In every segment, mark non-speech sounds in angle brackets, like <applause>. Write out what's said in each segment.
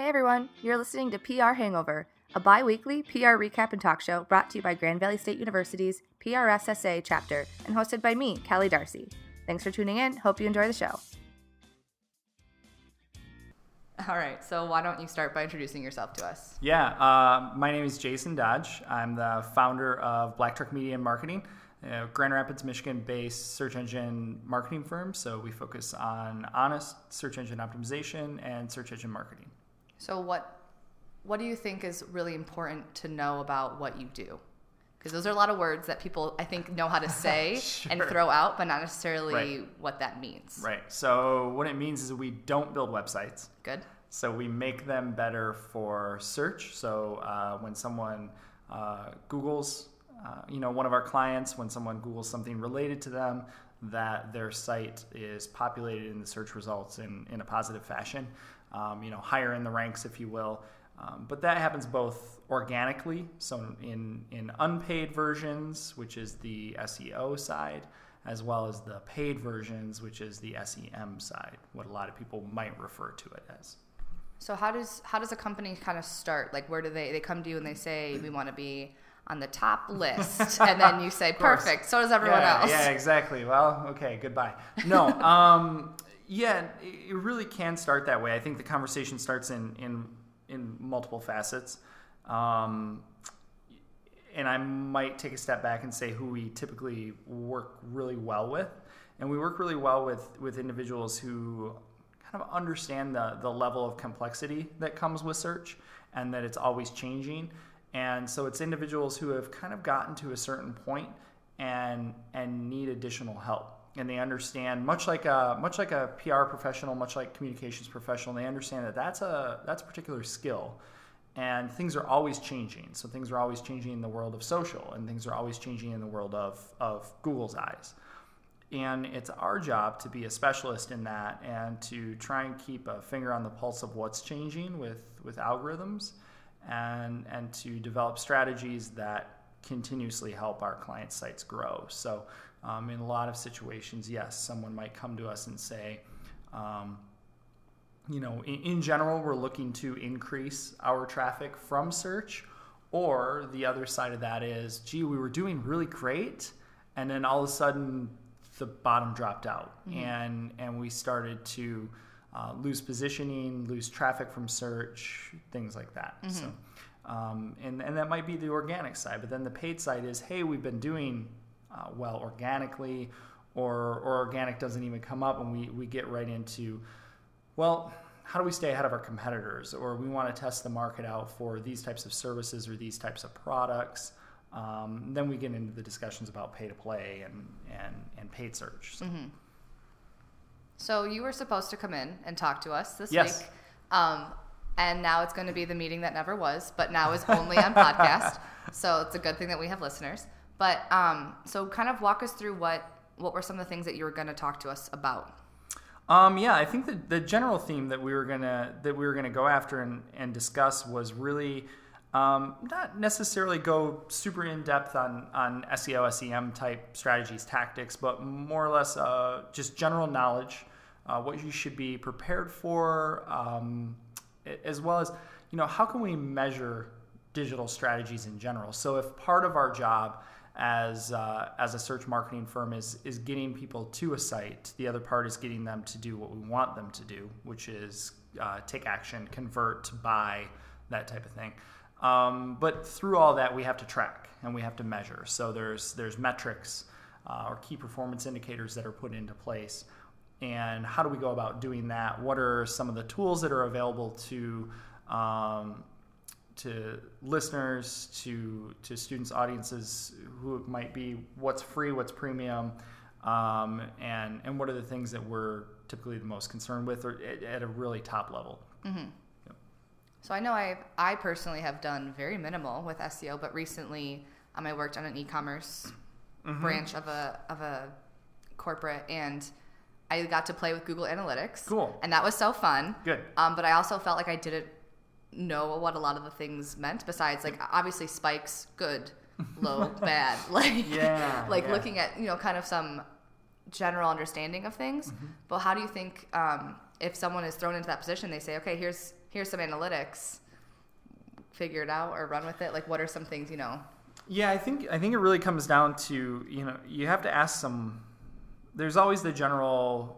Hey everyone, you're listening to PR Hangover, a bi weekly PR recap and talk show brought to you by Grand Valley State University's PRSSA chapter and hosted by me, Callie Darcy. Thanks for tuning in. Hope you enjoy the show. All right, so why don't you start by introducing yourself to us? Yeah, uh, my name is Jason Dodge. I'm the founder of Black Truck Media and Marketing, a Grand Rapids, Michigan based search engine marketing firm. So we focus on honest search engine optimization and search engine marketing. So what what do you think is really important to know about what you do? Because those are a lot of words that people I think know how to <laughs> say Sure. and throw out, but not necessarily Right. what that means. Right. So what it means is we don't build websites. Good. So we make them better for search. So uh, when someone uh, Google's, uh, you know, one of our clients, when someone Googles something related to them, that their site is populated in the search results in, in a positive fashion, um, you know, higher in the ranks, if you will. Um, but that happens both organically, so in, in unpaid versions, which is the SEO side, as well as the paid versions, which is the SEM side, what a lot of people might refer to it as. So how does how does a company kind of start? Like where do they they come to you and they say we want to be on the top list, and then you say <laughs> perfect. So does everyone yeah, else. Yeah, exactly. Well, okay, goodbye. No, um, yeah, it really can start that way. I think the conversation starts in in in multiple facets. Um, and I might take a step back and say who we typically work really well with. And we work really well with, with individuals who kind of understand the, the level of complexity that comes with search and that it's always changing. And so it's individuals who have kind of gotten to a certain point and and need additional help. And they understand much like a much like a PR professional, much like communications professional, they understand that that's a that's a particular skill and things are always changing. So things are always changing in the world of social, and things are always changing in the world of, of Google's eyes. And it's our job to be a specialist in that and to try and keep a finger on the pulse of what's changing with, with algorithms and, and to develop strategies that continuously help our client sites grow. So, um, in a lot of situations, yes, someone might come to us and say, um, you know, in, in general, we're looking to increase our traffic from search. Or the other side of that is, gee, we were doing really great, and then all of a sudden the bottom dropped out, and and we started to uh, lose positioning, lose traffic from search, things like that. So, um, and and that might be the organic side, but then the paid side is, hey, we've been doing uh, well organically, or or organic doesn't even come up, and we we get right into well, how do we stay ahead of our competitors? Or we want to test the market out for these types of services or these types of products. Um, then we get into the discussions about pay to play and, and, and paid search. So, So you were supposed to come in and talk to us this Yes. week. Um, and now it's going to be the meeting that never was, but now is only on podcast. <laughs> So it's a good thing that we have listeners. But um, so kind of walk us through what what were some of the things that you were going to talk to us about. Um, yeah, I think that the general theme that we were gonna that we were gonna go after and, and discuss was really um, not necessarily go super in depth on on SEO SEM type strategies tactics, but more or less uh, just general knowledge, uh, what you should be prepared for, um, as well as you know how can we measure digital strategies in general. So if part of our job as uh, as a search marketing firm is is getting people to a site. The other part is getting them to do what we want them to do, which is uh, take action, convert, buy, that type of thing. Um, but through all that, we have to track and we have to measure. So there's there's metrics uh, or key performance indicators that are put into place. And how do we go about doing that? What are some of the tools that are available to um, to listeners, to to students, audiences who it might be what's free, what's premium, um, and and what are the things that we're typically the most concerned with, or at, at a really top level. So I know I I personally have done very minimal with SEO, but recently um, I worked on an e-commerce branch of a of a corporate, and I got to play with Google Analytics. Cool. and that was so fun. Good. Um, but I also felt like I didn't know what a lot of the things meant. Besides, like obviously spikes, good, <laughs> low, bad. <laughs> Like Yeah, like yeah. looking at you know kind of some general understanding of things. Mm-hmm. But how do you think um, if someone is thrown into that position, they say, okay, here's here's some analytics, figure it out or run with it. Like, what are some things you know? Yeah, I think I think it really comes down to you know you have to ask some. There's always the general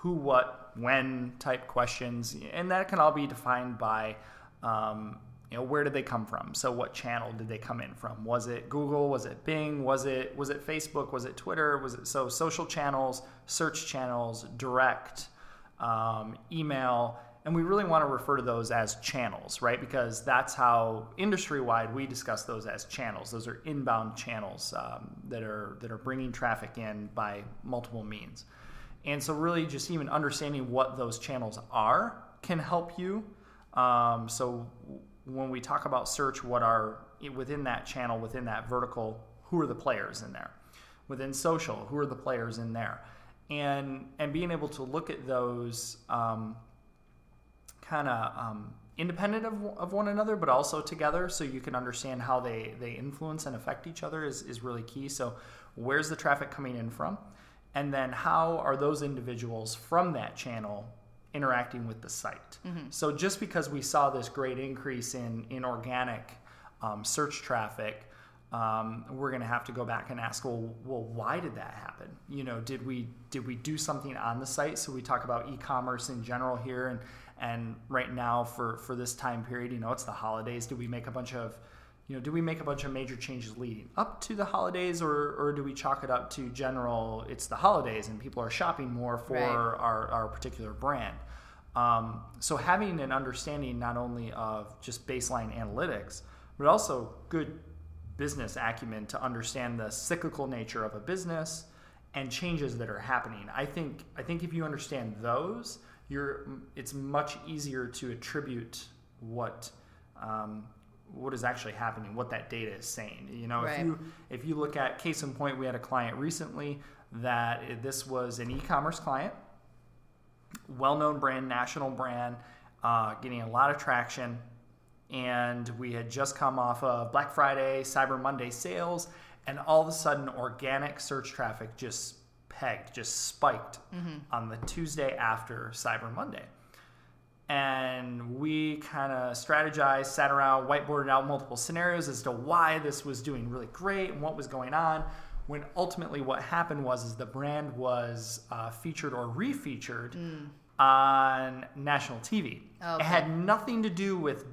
who, what, when type questions, and that can all be defined by um, you know where did they come from? So what channel did they come in from? Was it google? Was it bing? Was it was it facebook? Was it twitter? Was it so social channels search channels direct um, email. And we really want to refer to those as channels right? Because that's how industry wide we discuss those as channels. Those are inbound channels um, that are that are bringing traffic in by multiple means. And so really just even understanding what those channels are can help you um, so when we talk about search, what are within that channel, within that vertical, who are the players in there? Within social, who are the players in there? And and being able to look at those um, kind of um, independent of, of one another, but also together, so you can understand how they they influence and affect each other is is really key. So where's the traffic coming in from? And then how are those individuals from that channel interacting with the site. Mm-hmm. So just because we saw this great increase in in organic um, search traffic, um, we're going to have to go back and ask, well, well, why did that happen? You know, did we did we do something on the site? So we talk about e-commerce in general here, and and right now for for this time period, you know, it's the holidays. Did we make a bunch of you know, do we make a bunch of major changes leading up to the holidays, or, or do we chalk it up to general? It's the holidays and people are shopping more for right. our, our particular brand. Um, so having an understanding not only of just baseline analytics, but also good business acumen to understand the cyclical nature of a business and changes that are happening. I think I think if you understand those, you're it's much easier to attribute what um, what is actually happening, what that data is saying. You know, right. if you if you look at case in point, we had a client recently that this was an e-commerce client, well-known brand, national brand, uh, getting a lot of traction, and we had just come off of Black Friday, Cyber Monday sales, and all of a sudden, organic search traffic just pegged, just spiked mm-hmm. on the Tuesday after Cyber Monday and we kind of strategized, sat around, whiteboarded out multiple scenarios as to why this was doing really great and what was going on. When ultimately what happened was is the brand was uh, featured or refeatured mm. on national TV. Okay. It had nothing to do with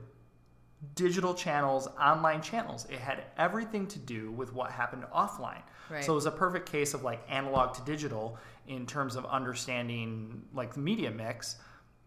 digital channels, online channels. It had everything to do with what happened offline. Right. So it was a perfect case of like analog to digital in terms of understanding like the media mix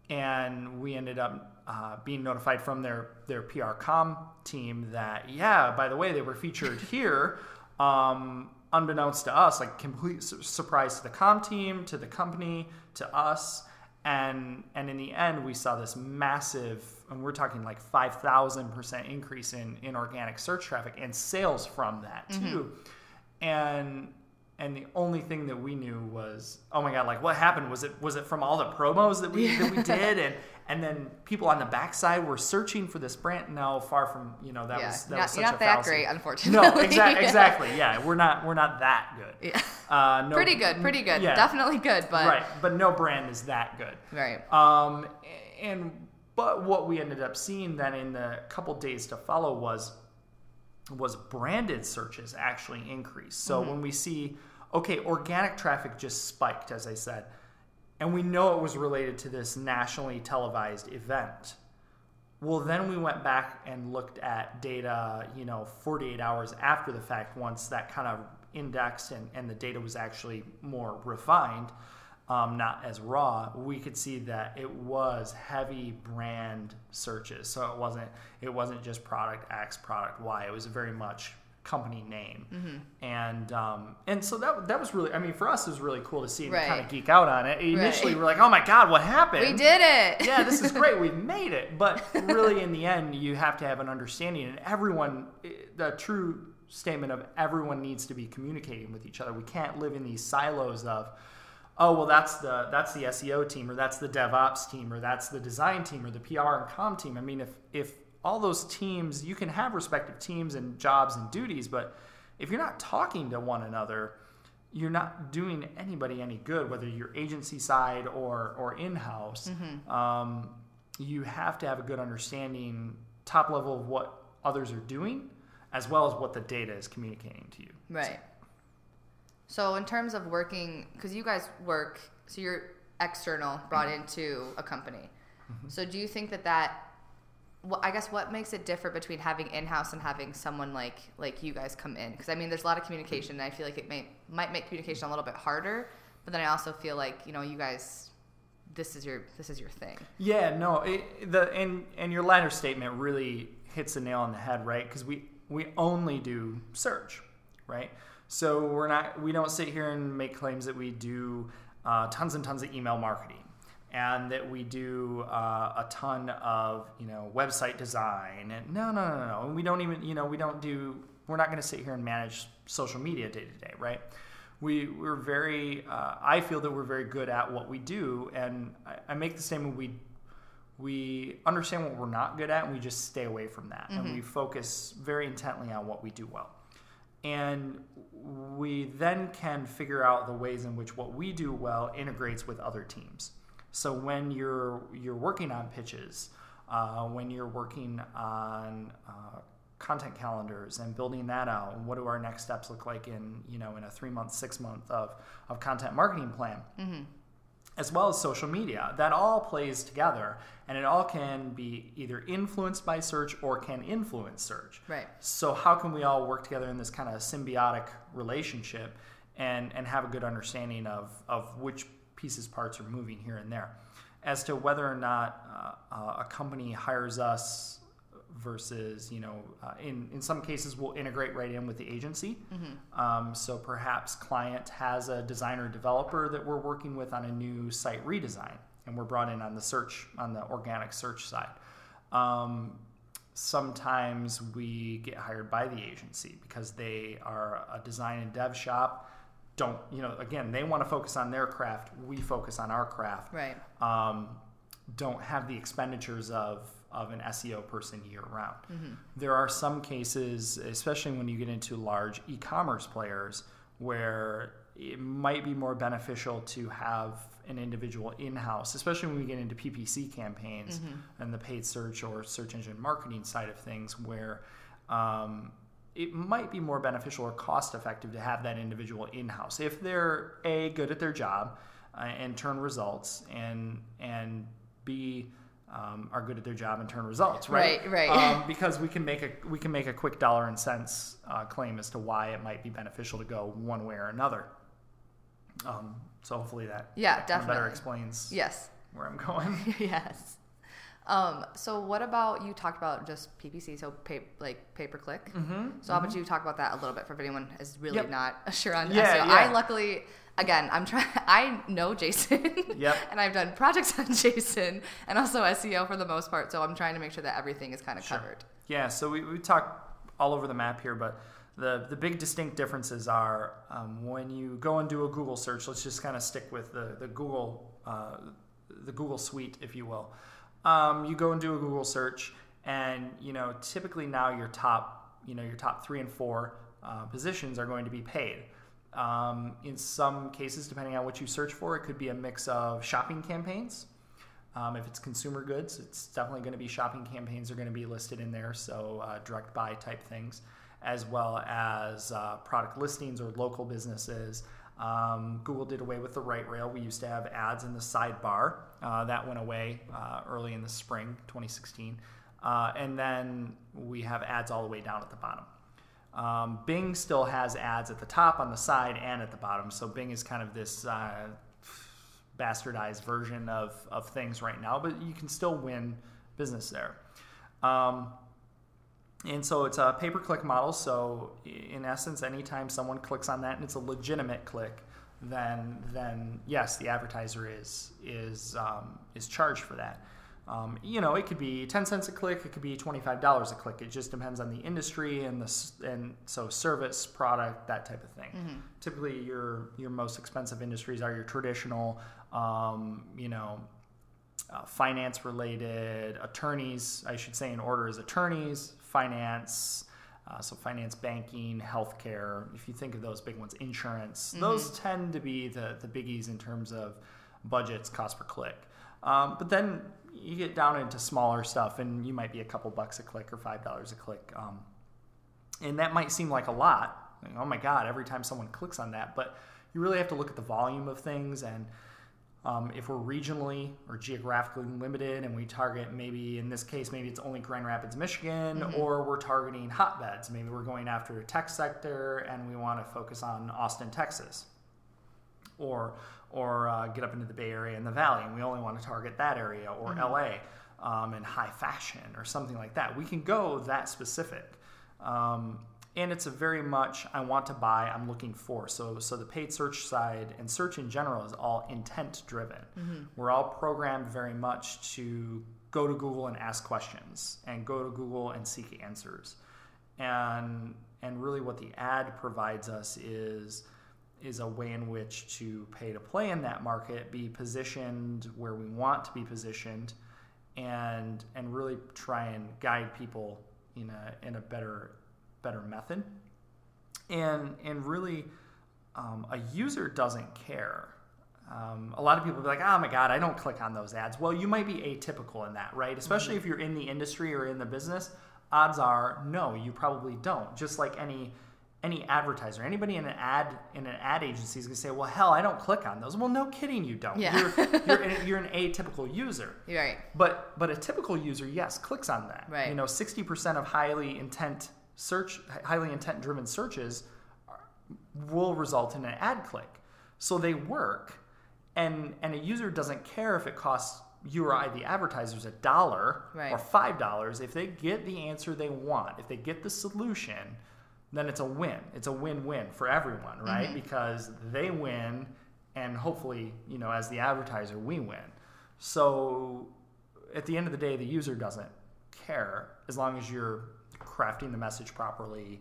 and we ended up uh, being notified from their their PR com team that yeah, by the way, they were featured <laughs> here. Um, unbeknownst to us, like complete su- surprise to the com team, to the company, to us, and and in the end, we saw this massive, and we're talking like five thousand percent increase in in organic search traffic and sales from that too, mm-hmm. and and the only thing that we knew was oh my god like what happened was it was it from all the promos that we yeah. that we <laughs> did and and then people on the backside were searching for this brand no far from you know that yeah. was that not, was such not a that fallacy. great unfortunately no exactly <laughs> exactly yeah we're not we're not that good yeah uh, no, pretty good pretty good yeah. definitely good but right but no brand is that good right um and but what we ended up seeing then in the couple days to follow was was branded searches actually increased so mm-hmm. when we see okay, organic traffic just spiked, as I said, and we know it was related to this nationally televised event. Well, then we went back and looked at data, you know, 48 hours after the fact, once that kind of indexed and, and the data was actually more refined, um, not as raw, we could see that it was heavy brand searches. So it wasn't it wasn't just product X, product Y. It was very much company name. Mm-hmm. And um, and so that that was really I mean for us it was really cool to see and right. kind of geek out on it. Initially right. we're like, "Oh my god, what happened?" We did it. yeah, this is great. <laughs> We've made it. But really in the end you have to have an understanding and everyone the true statement of everyone needs to be communicating with each other. We can't live in these silos of oh well that's the that's the SEO team or that's the DevOps team or that's the design team or the PR and com team. I mean if if all those teams, you can have respective teams and jobs and duties, but if you're not talking to one another, you're not doing anybody any good, whether you're agency side or or in house. Mm-hmm. Um, you have to have a good understanding, top level of what others are doing, as well as what the data is communicating to you. Right. So in terms of working, because you guys work, so you're external, brought mm-hmm. into a company. Mm-hmm. So do you think that that, well, I guess what makes it different between having in-house and having someone like like you guys come in? Because I mean, there's a lot of communication, and I feel like it may might make communication a little bit harder. But then I also feel like you know you guys, this is your this is your thing. Yeah, no, it, the and and your latter statement really hits the nail on the head, right? Because we we only do search, right? So we're not we don't sit here and make claims that we do uh, tons and tons of email marketing and that we do uh, a ton of you know website design and no no no no and we don't even you know we don't do we're not going to sit here and manage social media day to day right? We we're very uh, i feel that we're very good at what we do and i, I make the statement we we understand what we're not good at and we just stay away from that. And we focus very intently on what we do well. And we then can figure out the ways in which what we do well integrates with other teams so when you're you're working on pitches uh, when you're working on uh, content calendars and building that out and what do our next steps look like in you know in a three month six month of, of content marketing plan as well as social media. That all plays together and it all can be either influenced by search or can influence search. Right. So how can we all work together in this kind of symbiotic relationship and, and have a good understanding of, of which pieces parts are moving here and there. As to whether or not uh, uh, a company hires us versus you know uh, in in some cases we'll integrate right in with the agency. Um, so perhaps client has a designer developer that we're working with on a new site redesign and we're brought in on the search on the organic search side. Um, sometimes we get hired by the agency because they are a design and dev shop don't you know again they want to focus on their craft we focus on our craft Right. um, don't have the expenditures of of an SEO person year round. There are some cases, especially when you get into large e-commerce players, where it might be more beneficial to have an individual in-house, especially when we get into PPC campaigns and the paid search or search engine marketing side of things, where um, it might be more beneficial or cost effective to have that individual in-house if they're a good at their job uh, and turn results and and b um, are good at their job and turn results right Right, right. um, because we can make a we can make a quick dollar and cents uh, claim as to why it might be beneficial to go one way or another um, so hopefully that Yeah, that kinda better definitely. explains Yes. where i'm going <laughs> yes. Um, so what about you talked about just PPC, so pay, like pay per click. Mm-hmm, so how about you talk about that a little bit for if anyone is really Yep. not <laughs> sure on Yeah, SEO? yeah. I luckily, again, I'm trying. <laughs> I know Jason. Yep. <laughs> and I've done projects on Jason and also SEO for the most part. So I'm trying to make sure that everything is kind of Sure. covered. Yeah, so we, we talk all over the map here, but the, the big distinct differences are um, when you go and do a Google search, let's just kind of stick with the, the Google uh, the Google suite, if you will. Um, you go and do a Google search, and you know typically now your top you know your top three and four uh, positions are going to be paid. Um, in some cases, depending on what you search for, it could be a mix of shopping campaigns. Um, if it's consumer goods, it's definitely going to be shopping campaigns are going to be listed in there, so uh, direct buy type things, as well as uh, product listings or local businesses. Um, Google did away with the right rail. We used to have ads in the sidebar. Uh, that went away uh, early in the spring 2016. Uh, and then we have ads all the way down at the bottom. Um, Bing still has ads at the top, on the side, and at the bottom. So Bing is kind of this uh, bastardized version of, of things right now, but you can still win business there. Um, and so it's a pay per click model. So in essence, anytime someone clicks on that and it's a legitimate click, then then yes, the advertiser is is um, is charged for that. Um, you know, it could be ten cents a click, it could be twenty five dollars a click. It just depends on the industry and the and so service, product, that type of thing. Typically, your your most expensive industries are your traditional, um, you know, uh, finance related attorneys i should say in order is attorneys finance Uh, so finance, banking, healthcare. If you think of those big ones, insurance. Those tend to be the the biggies in terms of budgets, cost per click. Um, but then you get down into smaller stuff, and you might be a couple bucks a click or five dollars a click. Um, and that might seem like a lot. Like, oh my God, every time someone clicks on that. But you really have to look at the volume of things. And um, if we're regionally or geographically limited and we target maybe, in this case, maybe it's only Grand Rapids, Michigan, or we're targeting hotbeds. Maybe we're going after a tech sector and we want to focus on Austin, Texas. Or, or uh, get up into the Bay Area and the Valley, and we only want to target that area, or LA um, and high fashion, or something like that. We can go that specific. Um, and it's a very much I want to buy, I'm looking for. So, so the paid search side and search in general is all intent driven. Mm-hmm. We're all programmed very much to go to Google and ask questions, and go to Google and seek answers. And and really, what the ad provides us is is a way in which to pay to play in that market, be positioned where we want to be positioned, and and really try and guide people in a in a better better method. And and really, um, a user doesn't care. Um, a lot of people be like, "Oh my God, I don't click on those ads." Well, you might be atypical in that, right? Especially if you're in the industry or in the business. Odds are, no, you probably don't. Just like any any advertiser, anybody in an ad in an ad agency is going to say, "Well, hell, I don't click on those." Well, no kidding, you don't. Yeah. You're, <laughs> you're, an, you're an atypical user. You're right. But but a typical user, yes, clicks on that. Right. You know, sixty percent of highly intent search, highly intent driven searches will result in an ad click. So they work, and and a user doesn't care if it costs you or I, the advertisers, a dollar Right. or five dollars. If they get the answer they want, if they get the solution, then it's a win. It's a win-win for everyone, right? Mm-hmm. Because they win, and hopefully, you know, as the advertiser, we win. So at the end of the day, the user doesn't care as long as you're crafting the message properly,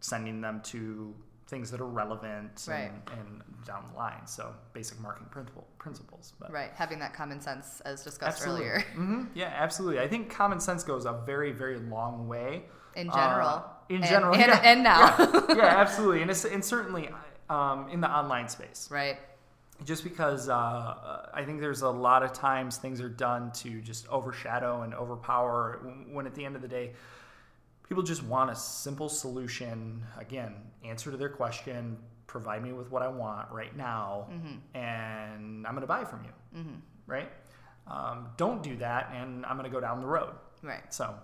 sending them to things that are relevant Right. and, and down the line. So basic marketing principle, principles. But Right. Having that common sense as discussed absolutely. earlier. <laughs> hmm Yeah, absolutely. I think common sense goes a very, very long way. In Uh, general. in And- general. and- yeah. and now. Yeah, yeah, <laughs> absolutely. And, it's, and certainly um, in the online space Right. just because uh, I think there's a lot of times things are done to just overshadow and overpower when at the end of the day people just want a simple solution again answer to their question provide me with what i want right now and i'm going to buy from you right um, don't do that and i'm going to go down the road Right. so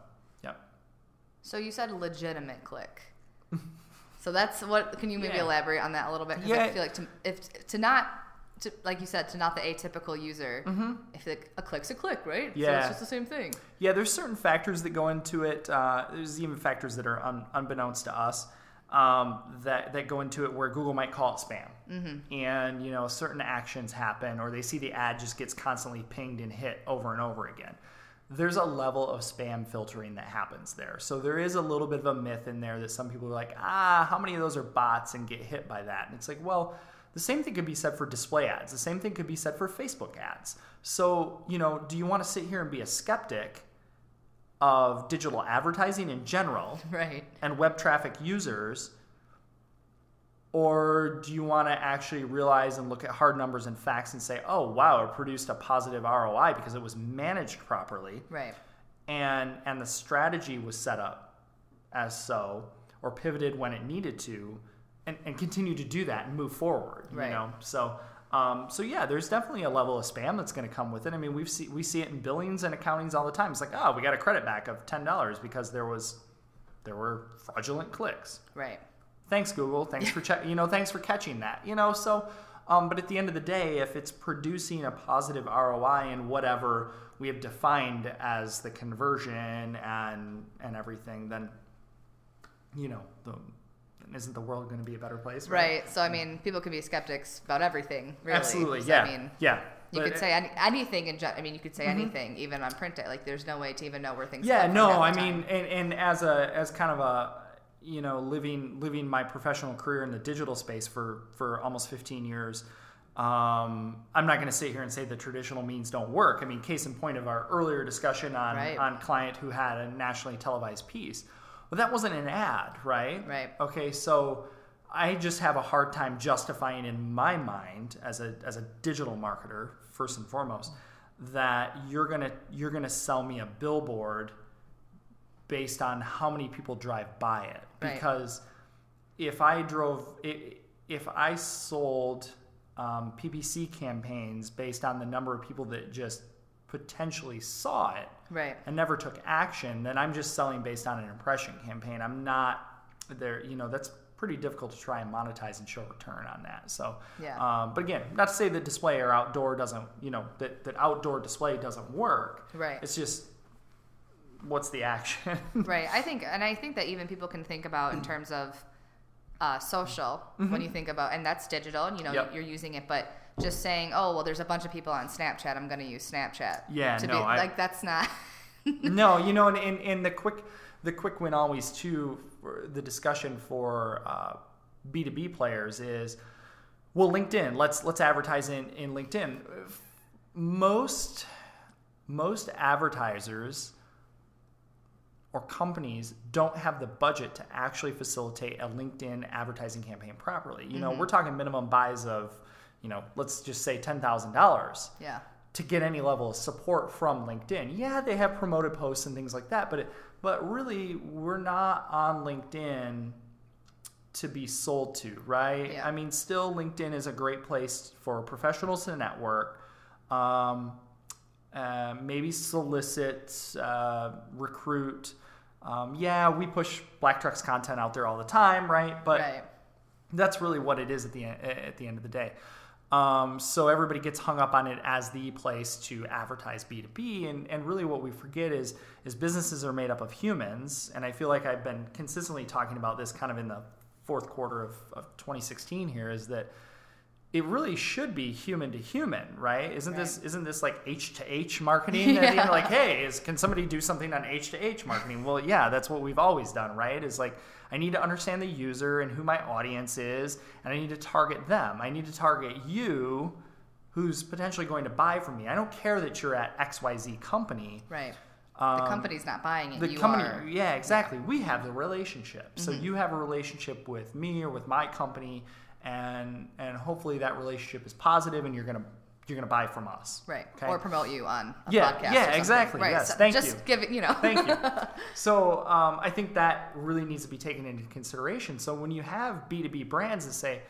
yeah So you said legitimate click. <laughs> so that's what. Can you maybe Yeah. elaborate on that a little bit? Because Yeah. I feel like to, if to not. To, like you said, to not the atypical user, I feel like a click's a click, right? So Yeah. it's just the same thing. Yeah, there's certain factors that go into it. Uh, there's even factors that are un- unbeknownst to us um, that that go into it where Google might call it spam, mm-hmm. and you know certain actions happen, or they see the ad just gets constantly pinged and hit over and over again. There's a level of spam filtering that happens there. So there is a little bit of a myth in there that some people are like, ah, how many of those are bots and get hit by that? And it's like, well, the same thing could be said for display ads. The same thing could be said for Facebook ads. So, you know, do you want to sit here and be a skeptic of digital advertising in general <laughs> Right. and web traffic users? Or do you want to actually realize and look at hard numbers and facts and say, oh, wow, it produced a positive ROI because it was managed properly Right. and, and the strategy was set up as so or pivoted when it needed to and, and continue to do that and move forward, Right. you know? So, um, so yeah, there's definitely a level of spam that's going to come with it. I mean, we've see, we see it in billings and accountings all the time. It's like, oh, we got a credit back of $10 because there was, there were fraudulent clicks Right. thanks google thanks for <laughs> check you know thanks for catching that you know so um, but at the end of the day if it's producing a positive roi in whatever we have defined as the conversion and and everything then you know the isn't the world going to be a better place Right. So I mean, people can be skeptics about everything. Really. absolutely So, yeah I mean, yeah you But- could say any, anything in. I mean, you could say anything even on print it. Like, there's no way to even know where things. yeah no i mean and, and as a as kind of a you know living living my professional career in the digital space for for almost 15 years um, i'm not going to sit here and say the traditional means don't work i mean case in point of our earlier discussion on Right. on client who had a nationally televised piece Well, that wasn't an ad, right? Right. Okay, so I just have a hard time justifying in my mind as a as a digital marketer, first and foremost, that you're gonna you're gonna sell me a billboard based on how many people drive by it. Right. Because if I drove if I sold um, PPC campaigns based on the number of people that just potentially saw it, Right. and never took action, then I'm just selling based on an impression campaign. I'm not there. You know, that's pretty difficult to try and monetize and show return on that. So, Yeah. Um, but again, not to say that display or outdoor doesn't, you know, that, that outdoor display doesn't work. Right. It's just what's the action? <laughs> Right. I think, and I think that even people can think about in terms of uh, social when you think about, and that's digital, and you know, Mm-hmm. Yep. you're using it, but just saying, oh, well, there's a bunch of people on Snapchat, I'm going to use Snapchat. Yeah, to no, be, I- like that's not. <laughs> no, you know, and, and, and the quick the quick win always too. for The discussion for uh, B two B players is well, LinkedIn. Let's let's advertise in in LinkedIn. Most most advertisers or companies don't have the budget to actually facilitate a LinkedIn advertising campaign properly. You know, mm-hmm. we're talking minimum buys of, you know, let's just say ten thousand dollars yeah. to get any level of support from LinkedIn. Yeah, they have promoted posts and things like that, but it, but really we're not on LinkedIn to be sold to, right? Yeah. I mean, still LinkedIn is a great place for professionals to network. Um, uh, maybe solicit, uh, recruit. Um, yeah, we push Black Trucks content out there all the time, right? But right. That's really what it is at the end, at the end of the day. Um, so everybody gets hung up on it as the place to advertise B2B. And, and really what we forget is, is businesses are made up of humans. And I feel like I've been consistently talking about this kind of in the fourth quarter of, of 2016 here is that it really should be human to human, right? Isn't this isn't this like H to H marketing? <laughs> The end, like, hey, is can somebody do something on H to H marketing? Well, yeah, that's what we've always done, right? Is like I need to understand the user and who my audience is, and I need to target them. I need to target you, who's potentially going to buy from me. I don't care that you're at X Y Z company. Right. the Um, company's not buying it. The you company, are. yeah, exactly. We have the relationship, so Mm-hmm. you have a relationship with me or with my company, and and hopefully that relationship is positive, and you're gonna you're gonna buy from us, Right. Okay? Or promote you on a Yeah, podcast. yeah, exactly. Right. Yes, so thank just you. Just give it, you know. Thank you. <laughs> So um, I think that really needs to be taken into consideration. So when you have B2B brands that say,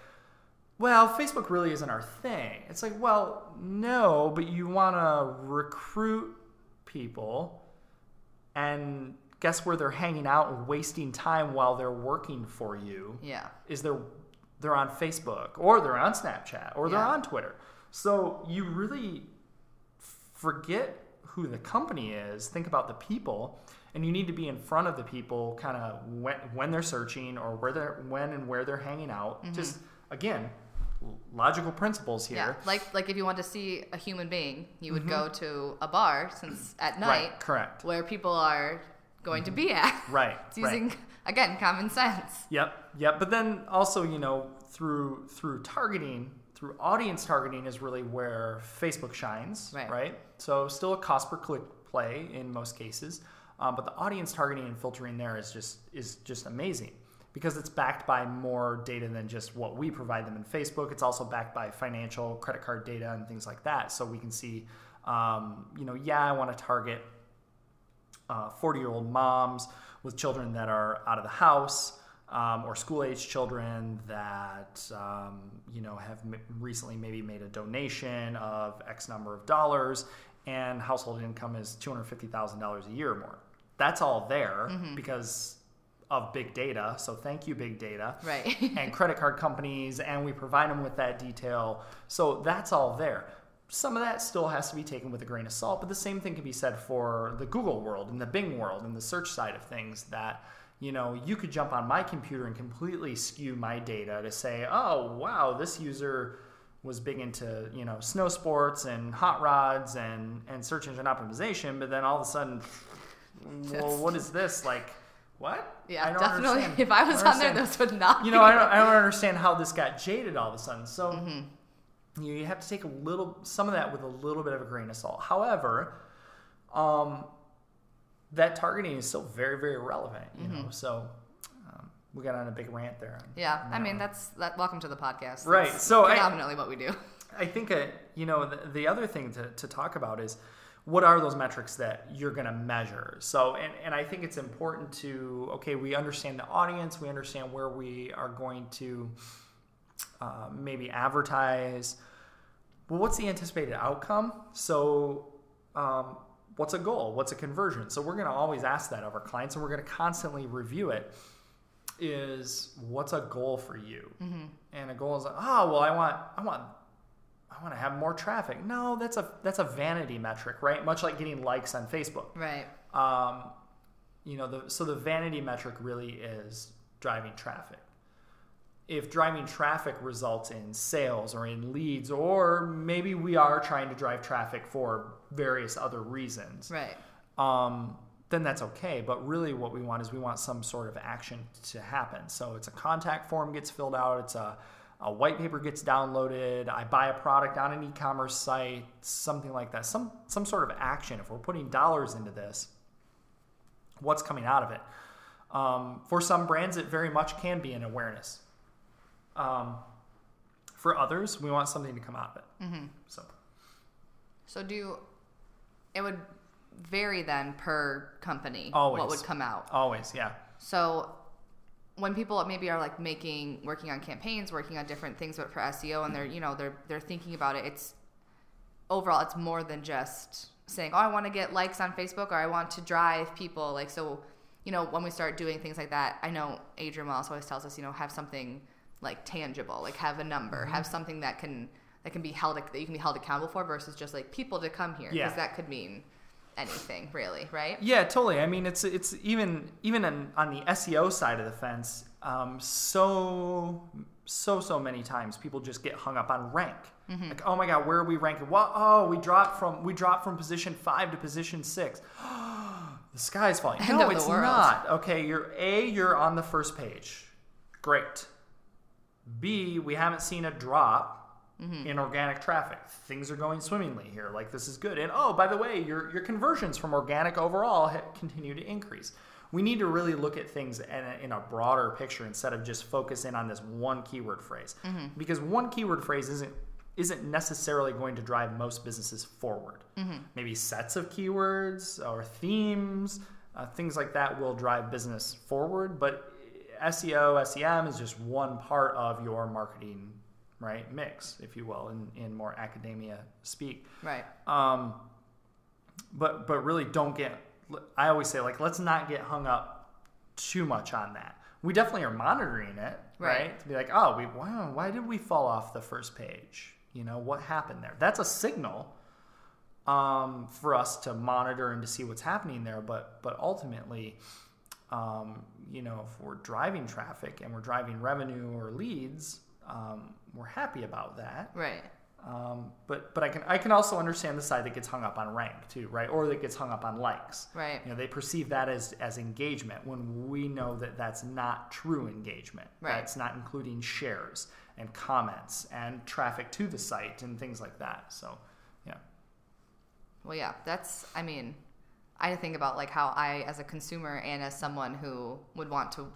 well, Facebook really isn't our thing, it's like, well, no, but you want to recruit people and guess where they're hanging out and wasting time while they're working for you yeah. is they're they're on Facebook or they're on Snapchat or they're Yeah. on Twitter. So you really forget who the company is, think about the people, and you need to be in front of the people kind of when when they're searching or where they're when and where they're hanging out. Just again, logical principles Mm-hmm. Yeah. here. Like like if you want to see a human being, you would go to a bar since at night Mm-hmm. Right, correct. where people are going to be at. Right. <laughs> It's right. Again common sense. Yep, yep. But then also, you know, through through targeting, through audience targeting is really where Facebook shines, Right. So still a cost per click play in most cases, um, but the audience targeting and filtering there is just is just amazing because it's backed by more data than just what we provide them in Facebook. It's also backed by financial, credit card data, and things like that. So we can see, um, you know, yeah, I want to target 40 year old moms with children that are out of the house um, or school age children that um, you know have m- recently maybe made a donation of x number of dollars and household income is $250000 a year or more that's all there because of big data so thank you big data Right. and credit card companies, and we provide them with that detail. So that's all there. Some of that still has to be taken with a grain of salt, but the same thing can be said for the Google world and the Bing world and the search side of things that you know you could jump on my computer and completely skew my data to say oh wow this user was big into you know snow sports and hot rods and and search engine optimization but then all of a sudden <laughs> well what is this like what I Yeah, don't definitely. understand. If I was don't on there, those would not. you know, I don't. I don't understand how this got jaded all of a sudden. So Mm-hmm. You, you have to take a little, some of that with a little bit of a grain of salt. However, um, that targeting is still very very relevant. You know, so um, we got on a big rant there. on- Yeah, on I mean one. that's that. Welcome to the podcast. Right, That's so I- what we do. I think uh, you know the, the other thing to, to talk about is what are those metrics that you're going to measure. So and, and I think it's important to okay we understand the audience, we understand where we are going to uh, maybe advertise. Well, what's the anticipated outcome? So um, what's a goal? What's a conversion? So we're going to always ask that of our clients, and we're going to constantly review it. Is what's a goal for you? And a goal is like, oh well, I want I want I want to have more traffic. No, that's a that's a vanity metric, right? Much like getting likes on Facebook. Right. Um, you know, the, so the vanity metric really is driving traffic. If driving traffic results in sales or in leads, or maybe we are trying to drive traffic for various other reasons, Right. um, then that's okay. But really, what we want is we want some sort of action to happen. So it's a contact form gets filled out. It's a, a white paper gets downloaded. I buy a product on an e-commerce site, something like that. Some some sort of action. If we're putting dollars into this, what's coming out of it? Um, for some brands, it very much can be an awareness. Um, for others, we want something to come out of it. Mm-hmm. So So do it would vary then per company Always. what would come out. always, yeah. So when people maybe are like making working on campaigns, working on different things but for SEO and they're, you know, they're they're thinking about it, it's overall it's more than just saying, "Oh, I want to get likes on Facebook or I want to drive people." Like so, you know, when we start doing things like that, I know Adrian Wallace always tells us, you know, have something like tangible, like have a number, Mm-hmm. have something that can that can be held that you can be held accountable for versus just like people to come here because Yeah. that could mean anything really, right? Yeah, totally. I mean, it's it's even even on, on the SEO side of the fence. Um, so so so many times people just get hung up on rank. Like, oh my god, where are we ranking? what oh, we dropped from we dropped from position five to position six. <gasps> the sky's falling. End no, it's world. not. Okay, you're a you're on the first page. Great. B, we haven't seen a drop mm-hmm. in organic traffic. Things are going swimmingly here. Like this is good. And oh, by the way, your your conversions from organic overall continue to increase. We need to really look at things in a, in a broader picture instead of just focusing on this one keyword phrase. Mm-hmm. Because one keyword phrase isn't isn't necessarily going to drive most businesses forward. Mm-hmm. Maybe sets of keywords or themes, uh, things like that will drive business forward. But SEO, SEM is just one part of your marketing, right, mix, if you will, in, in more academia speak. Right. Um, but but really don't get. I always say like let's not get hung up too much on that. We definitely are monitoring it, right? Right. To be like, oh, we wow, why did we fall off the first page? You know what happened there? That's a signal um, for us to monitor and to see what's happening there. But but ultimately, um, you know, if we're driving traffic and we're driving revenue or leads, um, we're happy about that. Right. Um, but but I can I can also understand the side that gets hung up on rank too, right? Or that gets hung up on likes. Right. You know, they perceive that as as engagement when we know that that's not true engagement. Right. That's not including shares and comments and traffic to the site and things like that. So, yeah. Well, yeah, that's, I mean, I think about like how I, as a consumer and as someone who would want to,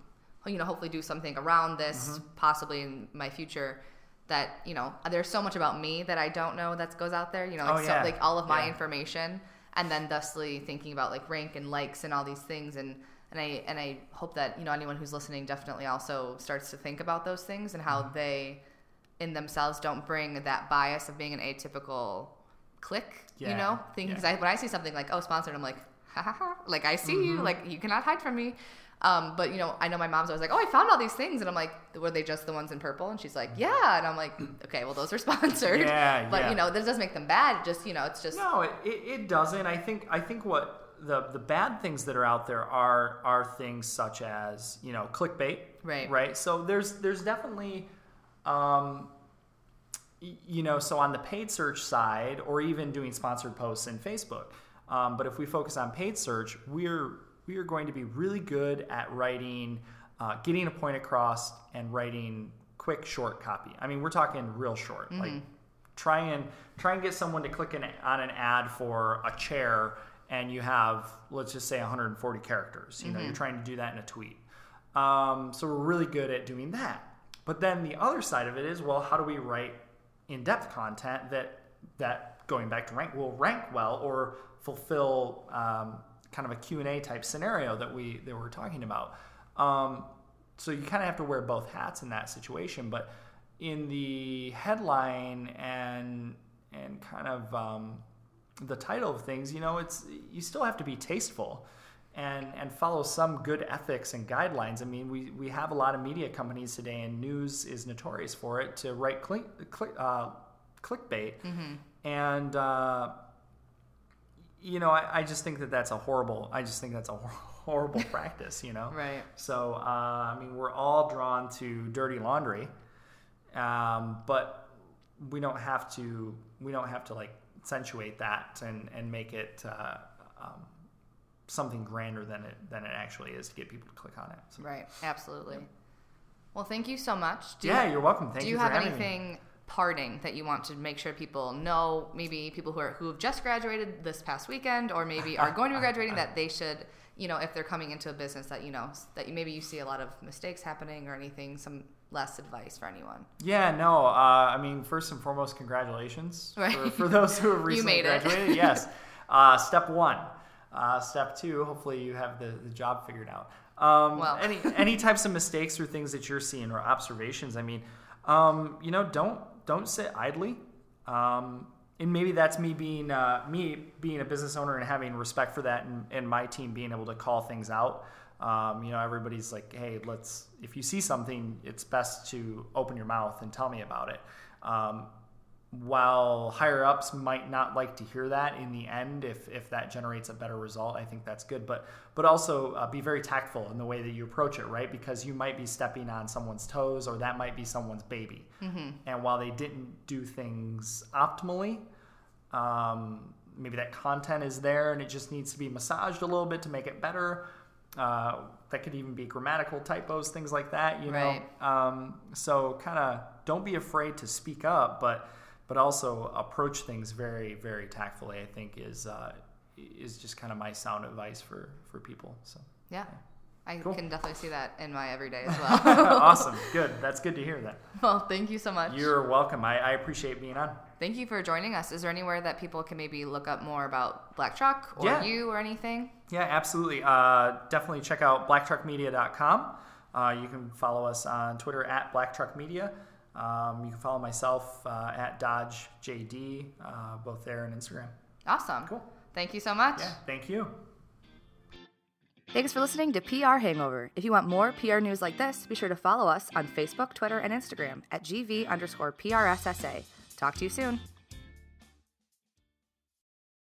you know, hopefully do something around this, Mm-hmm. possibly in my future, that, you know, there's so much about me that I don't know that goes out there, you know, like, Oh, yeah. so, like all of my Yeah. information. And then thusly thinking about like rank and likes and all these things. And, and I, and I hope that, you know, anyone who's listening definitely also starts to think about those things and Mm-hmm. how they in themselves don't bring that bias of being an atypical click, you know, thinking because yeah. I, when I see something like oh sponsored, I'm like ha ha ha, like I see Mm-hmm. you, like you cannot hide from me. Um, but you know, I know my mom's always like, oh, I found all these things, and I'm like, were they just the ones in purple? And she's like, yeah, and I'm like, okay, well those are <laughs> sponsored. Yeah, but yeah. you know, this doesn't make them bad. Just you know, it's just No, it, it, it doesn't. I think I think what the the bad things that are out there are are things such as you know clickbait, Right. Right. So there's there's definitely, um, you know, so on the paid search side, or even doing sponsored posts in Facebook. Um, but if we focus on paid search, we're we are going to be really good at writing, uh, getting a point across, and writing quick, short copy. I mean, we're talking real short, like try and try and get someone to click an, on an ad for a chair and you have let's just say 140 characters. You know, you're trying to do that in a tweet. Um, so we're really good at doing that. But then the other side of it is, well, how do we write in-depth content that that going back to rank will rank well or fulfill um, kind of a Q&A type scenario that we that we're talking about. Um, so you kind of have to wear both hats in that situation. But in the headline and and kind of um, the title of things, you know, it's you still have to be tasteful and and follow some good ethics and guidelines. I mean, we we have a lot of media companies today, and news is notorious for it to write click, click, uh, clickbait, and uh, you know, I, I just think that that's a horrible. I just think that's a <laughs> horrible <laughs> practice. You know, Right. So uh, I mean, we're all drawn to dirty laundry, um, but we don't have to. We don't have to like accentuate that and and make it. Uh, um, something grander than it than it actually is to get people to click on it. So, Right. Absolutely. Well, thank you so much. Do yeah, you, you're welcome. Thank do you, you for have having me. anything parting that you want to make sure people know? Maybe people who are who have just graduated this past weekend, or maybe are going to be <laughs> graduating, that they should, you know, if they're coming into a business that you know that you, maybe you see a lot of mistakes happening or anything. Some less advice for anyone. Yeah, no. Uh, I mean, first and foremost, congratulations Right. for, for those who <laughs> have You recently graduated. yes. Uh, step one. Uh, step two. Hopefully, you have the, the job figured out. Um, Well. any any <laughs> types of mistakes or things that you're seeing or observations. I mean, um, you know, don't don't sit idly. Um, and maybe that's me being uh, me being a business owner and having respect for that, and, and my team being able to call things out. Um, you know, everybody's like, "Hey, let's." If you see something, it's best to open your mouth and tell me about it. Um, while higher ups might not like to hear that in the end, if if that generates a better result, I think that's good. But but also uh, be very tactful in the way that you approach it, right? Because you might be stepping on someone's toes, or that might be someone's baby. And while they didn't do things optimally, um, maybe that content is there and it just needs to be massaged a little bit to make it better. Uh, that could even be grammatical typos, things like that. You know, Right. um, so kind of don't be afraid to speak up, but but also approach things very very tactfully. I think is uh, is just kind of my sound advice for for people. So Yeah. I Cool. can definitely see that in my everyday as <laughs> well. <laughs> awesome, good. That's good to hear. That well, thank you so much. you're welcome. I, I appreciate being on. Thank you for joining us. Is there anywhere that people can maybe look up more about Black Truck or Yeah. you or anything? Yeah, absolutely. Uh, definitely check out blacktruckmedia.com. Uh, you can follow us on Twitter at blacktruckmedia. Um, you can follow myself uh, at Dodge JD, uh, both there and Instagram. Awesome. Cool. Thank you so much. Yeah, thank you. Thanks for listening to PR Hangover. If you want more PR news like this, be sure to follow us on Facebook, Twitter, and Instagram at GV underscore PRSSA. Talk to you soon.